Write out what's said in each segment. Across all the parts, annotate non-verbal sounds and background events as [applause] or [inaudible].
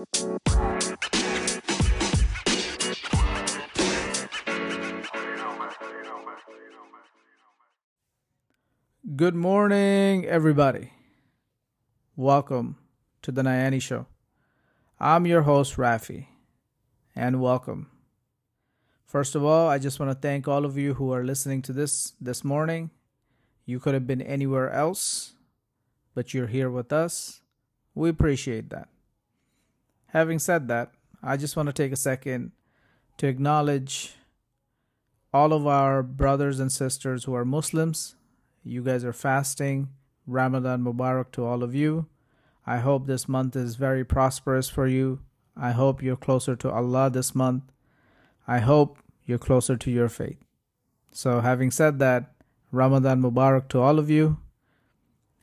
Good morning, everybody. Welcome to the Nyani Show. I'm your host, Rafi, and welcome. First of all, I just want to thank all of you who are listening to this this morning. You could have been anywhere else, but you're here with us. We appreciate that. Having said that, I just want to take a second to acknowledge all of our brothers and sisters who are Muslims you guys are fasting. Ramadan Mubarak to all of you. I hope this month is very prosperous for you. I hope you're closer to Allah this month. I hope you're closer to your faith. So, having said that, Ramadan Mubarak to all of you.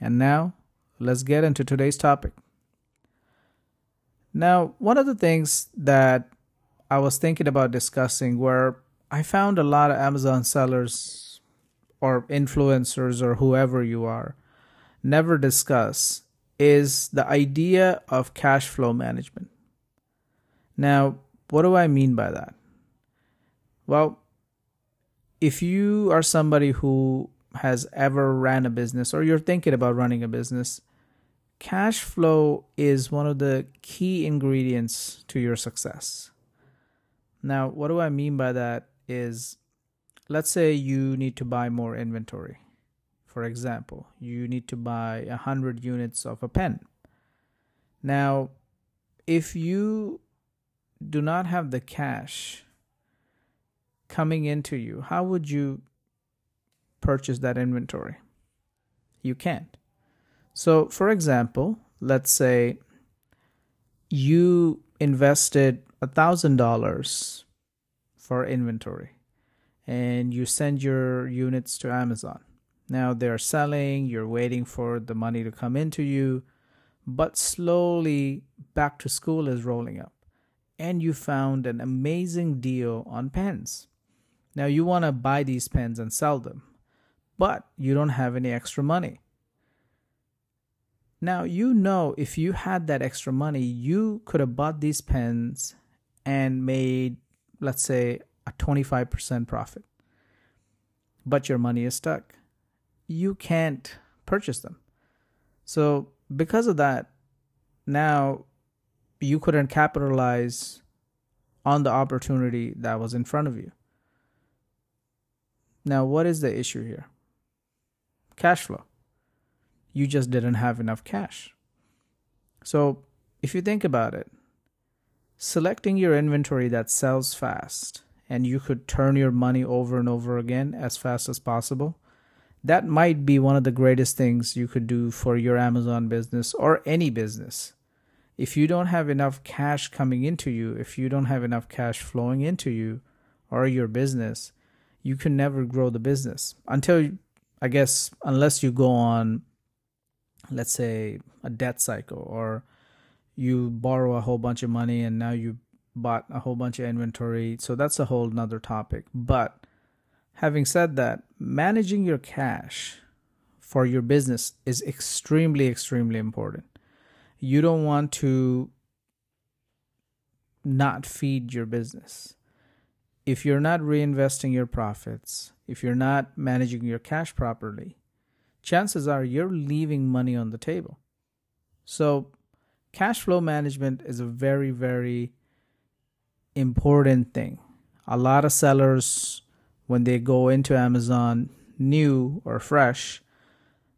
And now, let's get into today's topic. Now, one of the things that I was thinking about discussing where I found a lot of Amazon sellers or influencers or whoever you are never discuss is the idea of cash flow management. Now, what do I mean by that? Well, if you are somebody who has ever ran a business or you're thinking about running a business, cash flow is one of the key ingredients to your success. Now, what do I mean by that is let's say you need to buy more inventory. For example, you need to buy 100 units of a pen. Now, if you do not have the cash coming into you, how would you purchase that inventory? You can't. So, for example, let's say you invested $1,000 for inventory and you send your units to Amazon. Now they're selling, you're waiting for the money to come into you, but slowly back to school is rolling up and you found an amazing deal on pens. Now you want to buy these pens and sell them, but you don't have any extra money. Now, you know, if you had that extra money, you could have bought these pens and made, let's say, a 25% profit, but your money is stuck. You can't purchase them. So, because of that, now you couldn't capitalize on the opportunity that was in front of you. Now, what is the issue here? Cash flow. You just didn't have enough cash. So, if you think about it, selecting your inventory that sells fast and you could turn your money over and over again as fast as possible, that might be one of the greatest things you could do for your Amazon business or any business. If you don't have enough cash coming into you, if you don't have enough cash flowing into you or your business, you can never grow the business until, I guess, unless you go on, let's say, a debt cycle or you borrow a whole bunch of money and now you bought a whole bunch of inventory. So that's a whole nother topic. But having said that, managing your cash for your business is extremely, extremely important. You don't want to not feed your business. If you're not reinvesting your profits, if you're not managing your cash properly, chances are you're leaving money on the table. So, cash flow management is a very, very important thing. A lot of sellers, when they go into Amazon new or fresh,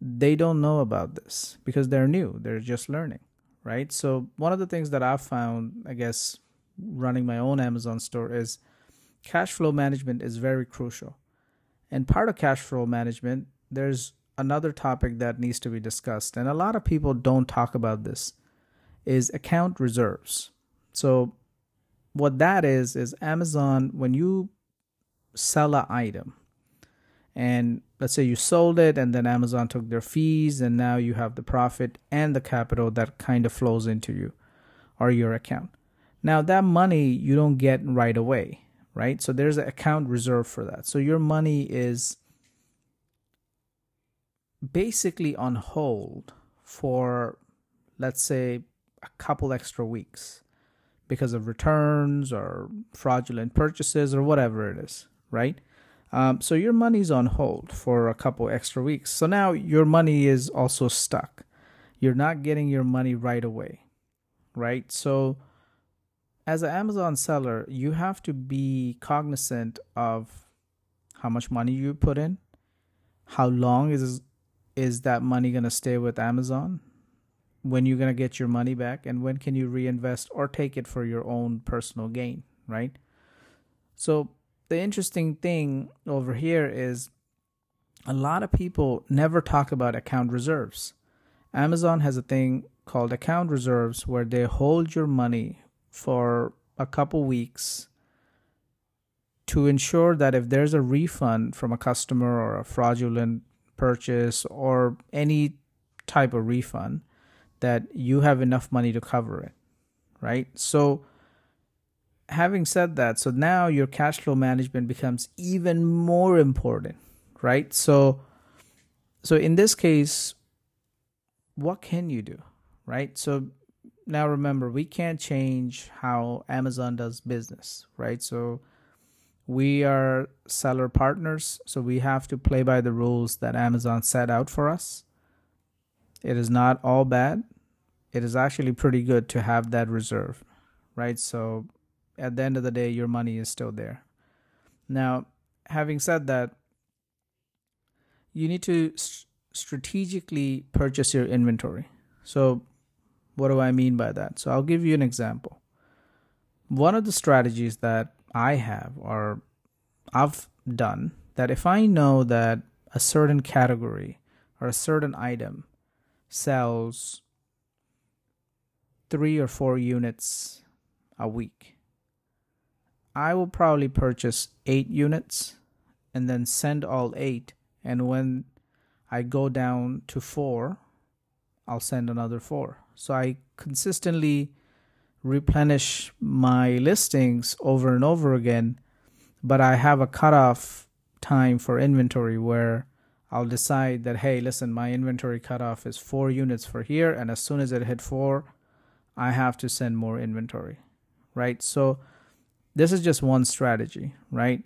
they don't know about this because they're new. They're just learning, right? So, one of the things that I've found, I guess, running my own Amazon store is cash flow management is very crucial. And part of cash flow management, there's another topic that needs to be discussed. And a lot of people don't talk about this is account reserves. So what that is is Amazon when you sell an item and let's say you sold it and then Amazon took their fees and now you have the profit and the capital that kind of flows into you or your account. Now that money you don't get right away, right? So there's an account reserve for that. So your money is basically on hold for let's say a couple extra weeks because of returns or fraudulent purchases or whatever it is, right? Um, so your money's on hold for a couple extra weeks. So now your money is also stuck. You're not getting your money right away, right? So as an Amazon seller, you have to be cognizant of how much money you put in, how long is is that money going to stay with Amazon, when you're going to get your money back, and when can you reinvest or take it for your own personal gain, right? So the interesting thing over here is a lot of people never talk about account reserves. Amazon has a thing called account reserves where they hold your money for a couple weeks to ensure that if there's a refund from a customer or a fraudulent purchase or any type of refund that you have enough money to cover it right so having said that, so now your cash flow management becomes even more important, right? So so in this case, what can you do? Right? So now remember, we can't change how Amazon does business, right? So we are seller partners, so we have to play by the rules that Amazon set out for us. It is not all bad. It is actually pretty good to have that reserve, right? So at the end of the day, your money is still there. Now, having said that, you need to st- strategically purchase your inventory. So, what do I mean by that? So, I'll give you an example. One of the strategies that I have or I've done that if I know that a certain category or a certain item sells three or four units a week, I will probably purchase eight units and then send all eight. And when I go down to four, I'll send another four. So I consistently replenish my listings over and over again, but I have a cutoff time for inventory where I'll decide that, hey, listen, my inventory cutoff is four units for here, and as soon as it hit four, I have to send more inventory, right? So this is just one strategy, right?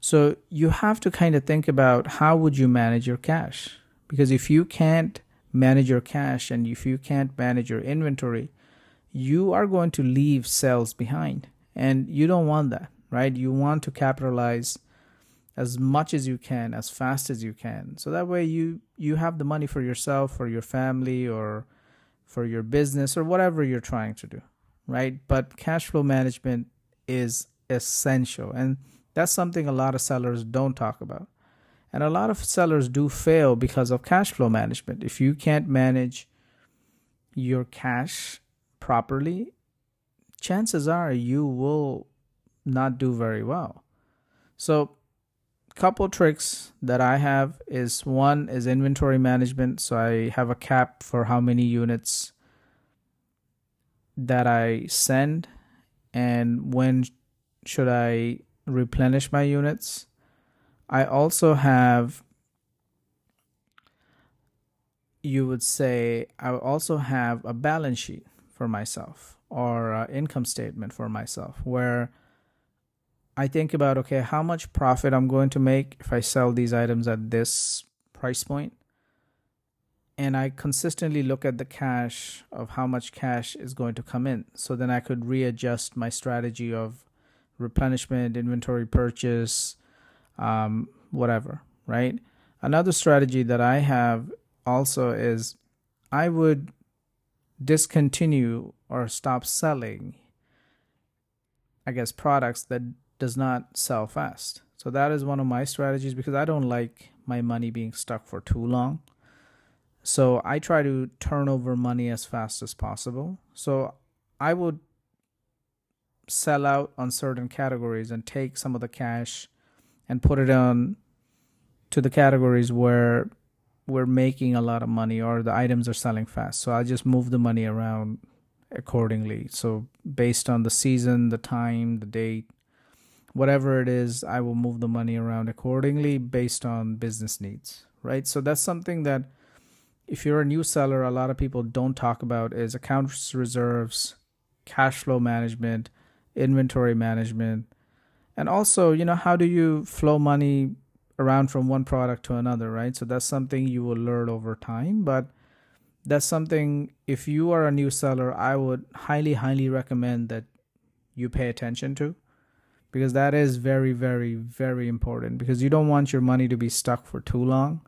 So you have to kind of think about how would you manage your cash? Because if you can't manage your cash and if you can't manage your inventory, you are going to leave sales behind. And you don't want that, right? You want to capitalize as much as you can, as fast as you can. So that way you you have the money for yourself, for your family or for your business or whatever you're trying to do, right? But cash flow management is essential. And that's something a lot of sellers don't talk about. And a lot of sellers do fail because of cash flow management. If you can't manage your cash properly, chances are you will not do very well. So, couple tricks that I have is one is inventory management. So I have a cap for how many units that I send and when should I replenish my units. I also have, you would say, I also have a balance sheet for myself or income statement for myself where I think about, okay, how much profit I'm going to make if I sell these items at this price point and I consistently look at the cash of how much cash is going to come in. So then I could readjust my strategy of replenishment, inventory purchase, um, whatever, right? Another strategy that I have also is I would discontinue or stop selling, I guess, products that does not sell fast. So that is one of my strategies because I don't like my money being stuck for too long. So I try to turn over money as fast as possible. So I would sell out on certain categories and take some of the cash and put it on to the categories where we're making a lot of money or the items are selling fast. So I just move the money around accordingly. So based on the season, the time, the date, whatever it is, I will move the money around accordingly based on business needs, right? So that's something that if you're a new seller, a lot of people don't talk about is accounts reserves, cash flow management, inventory management, and also, you know, how do you flow money around from one product to another, right? So that's something you will learn over time, but that's something if you are a new seller, I would highly highly recommend that you pay attention to because that is very very very important because you don't want your money to be stuck for too long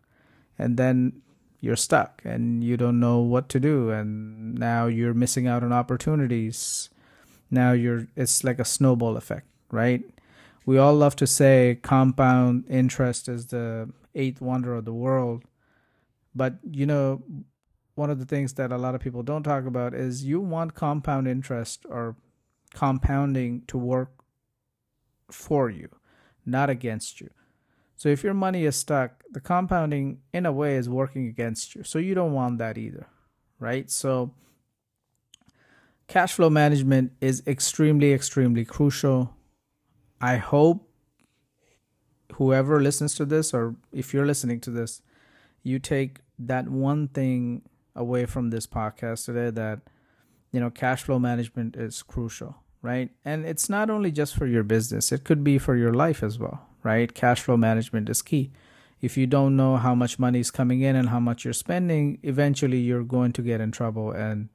and then you're stuck and you don't know what to do and now you're missing out on opportunities now you're it's like a snowball effect right we all love to say compound interest is the eighth wonder of the world but you know one of the things that a lot of people don't talk about is you want compound interest or compounding to work for you not against you so if your money is stuck, the compounding in a way is working against you. So you don't want that either, right? So cash flow management is extremely, extremely crucial. I hope whoever listens to this, or if you're listening to this, you take that one thing away from this podcast today that, you know, cash flow management is crucial, right? And it's not only just for your business, it could be for your life as well right? Cash flow management is key. If you don't know how much money is coming in and how much you're spending, eventually you're going to get in trouble and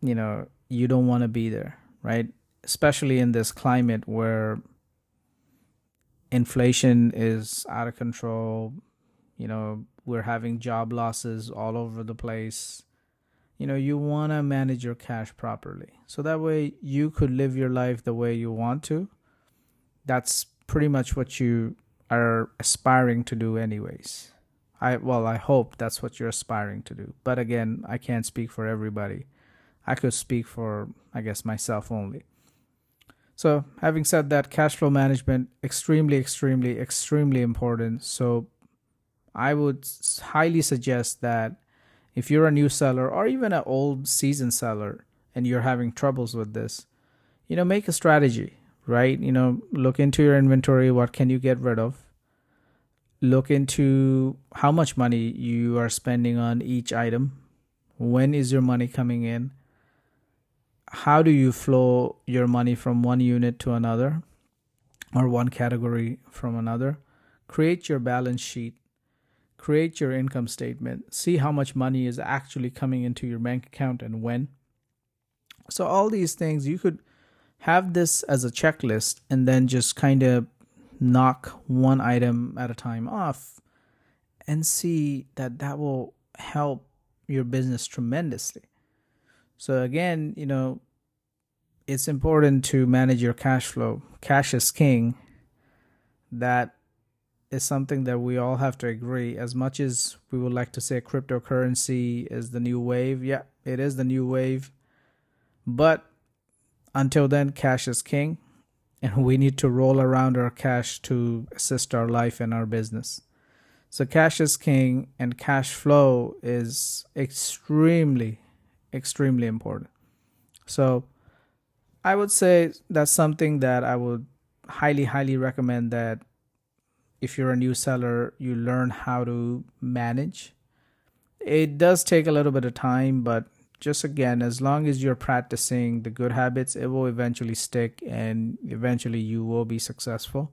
you know, you don't want to be there, right? Especially in this climate where inflation is out of control, you know, we're having job losses all over the place. You know, you want to manage your cash properly. So that way you could live your life the way you want to. That's pretty much what you are aspiring to do anyways. I well, I hope that's what you're aspiring to do. But again, I can't speak for everybody. I could speak for I guess myself only. So, having said that, cash flow management extremely extremely extremely important. So, I would highly suggest that if you're a new seller or even an old seasoned seller and you're having troubles with this, you know, make a strategy right? You know, look into your inventory. What can you get rid of? Look into how much money you are spending on each item. When is your money coming in? How do you flow your money from one unit to another or one category from another? Create your balance sheet. Create your income statement. See how much money is actually coming into your bank account and when. So, all these things you could have this as a checklist and then just kind of knock one item at a time off and see that that will help your business tremendously. So again, you know, it's important to manage your cash flow. Cash is king. That is something that we all have to agree. As much as we would like to say cryptocurrency is the new wave, yeah, it is the new wave. But until then, cash is king, [laughs] and we need to roll around our cash to assist our life and our business. So, cash is king, and cash flow is extremely, extremely important. So, I would say that's something that I would highly, highly recommend that if you're a new seller, you learn how to manage. It does take a little bit of time, but just again, as long as you're practicing the good habits, it will eventually stick and eventually you will be successful.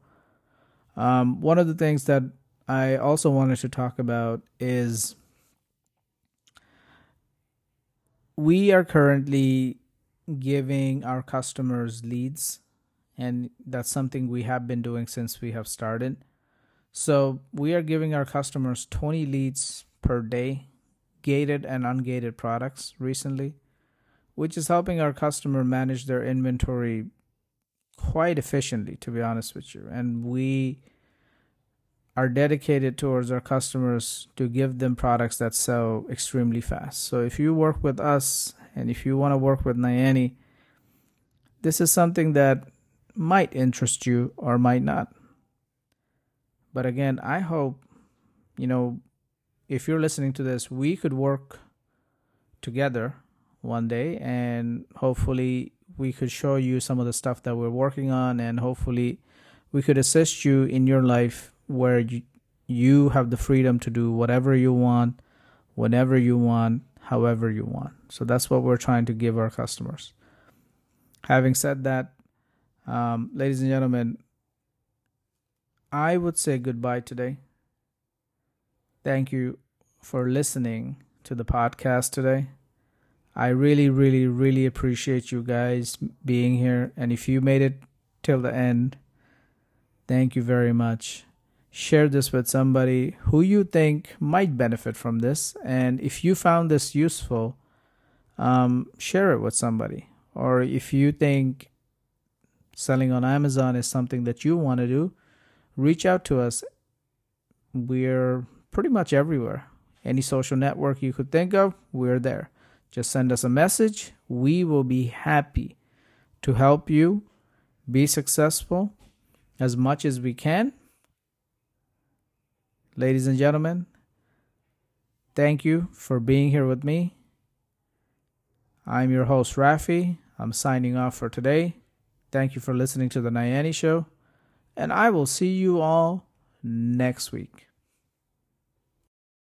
Um, one of the things that I also wanted to talk about is we are currently giving our customers leads, and that's something we have been doing since we have started. So we are giving our customers 20 leads per day gated and ungated products recently, which is helping our customer manage their inventory quite efficiently, to be honest with you. And we are dedicated towards our customers to give them products that sell extremely fast. So if you work with us and if you want to work with Nyani, this is something that might interest you or might not. But again, I hope, you know, if you're listening to this, we could work together one day and hopefully we could show you some of the stuff that we're working on and hopefully we could assist you in your life where you, you have the freedom to do whatever you want whenever you want, however you want. So that's what we're trying to give our customers. Having said that, um, ladies and gentlemen, I would say goodbye today. Thank you for listening to the podcast today. I really, really, really appreciate you guys being here. And if you made it till the end, thank you very much. Share this with somebody who you think might benefit from this. And if you found this useful, um, share it with somebody. Or if you think selling on Amazon is something that you want to do, reach out to us. We're pretty much everywhere. Any social network you could think of, we're there. Just send us a message. We will be happy to help you be successful as much as we can. Ladies and gentlemen, thank you for being here with me. I'm your host, Rafi. I'm signing off for today. Thank you for listening to the Nyani Show and I will see you all next week.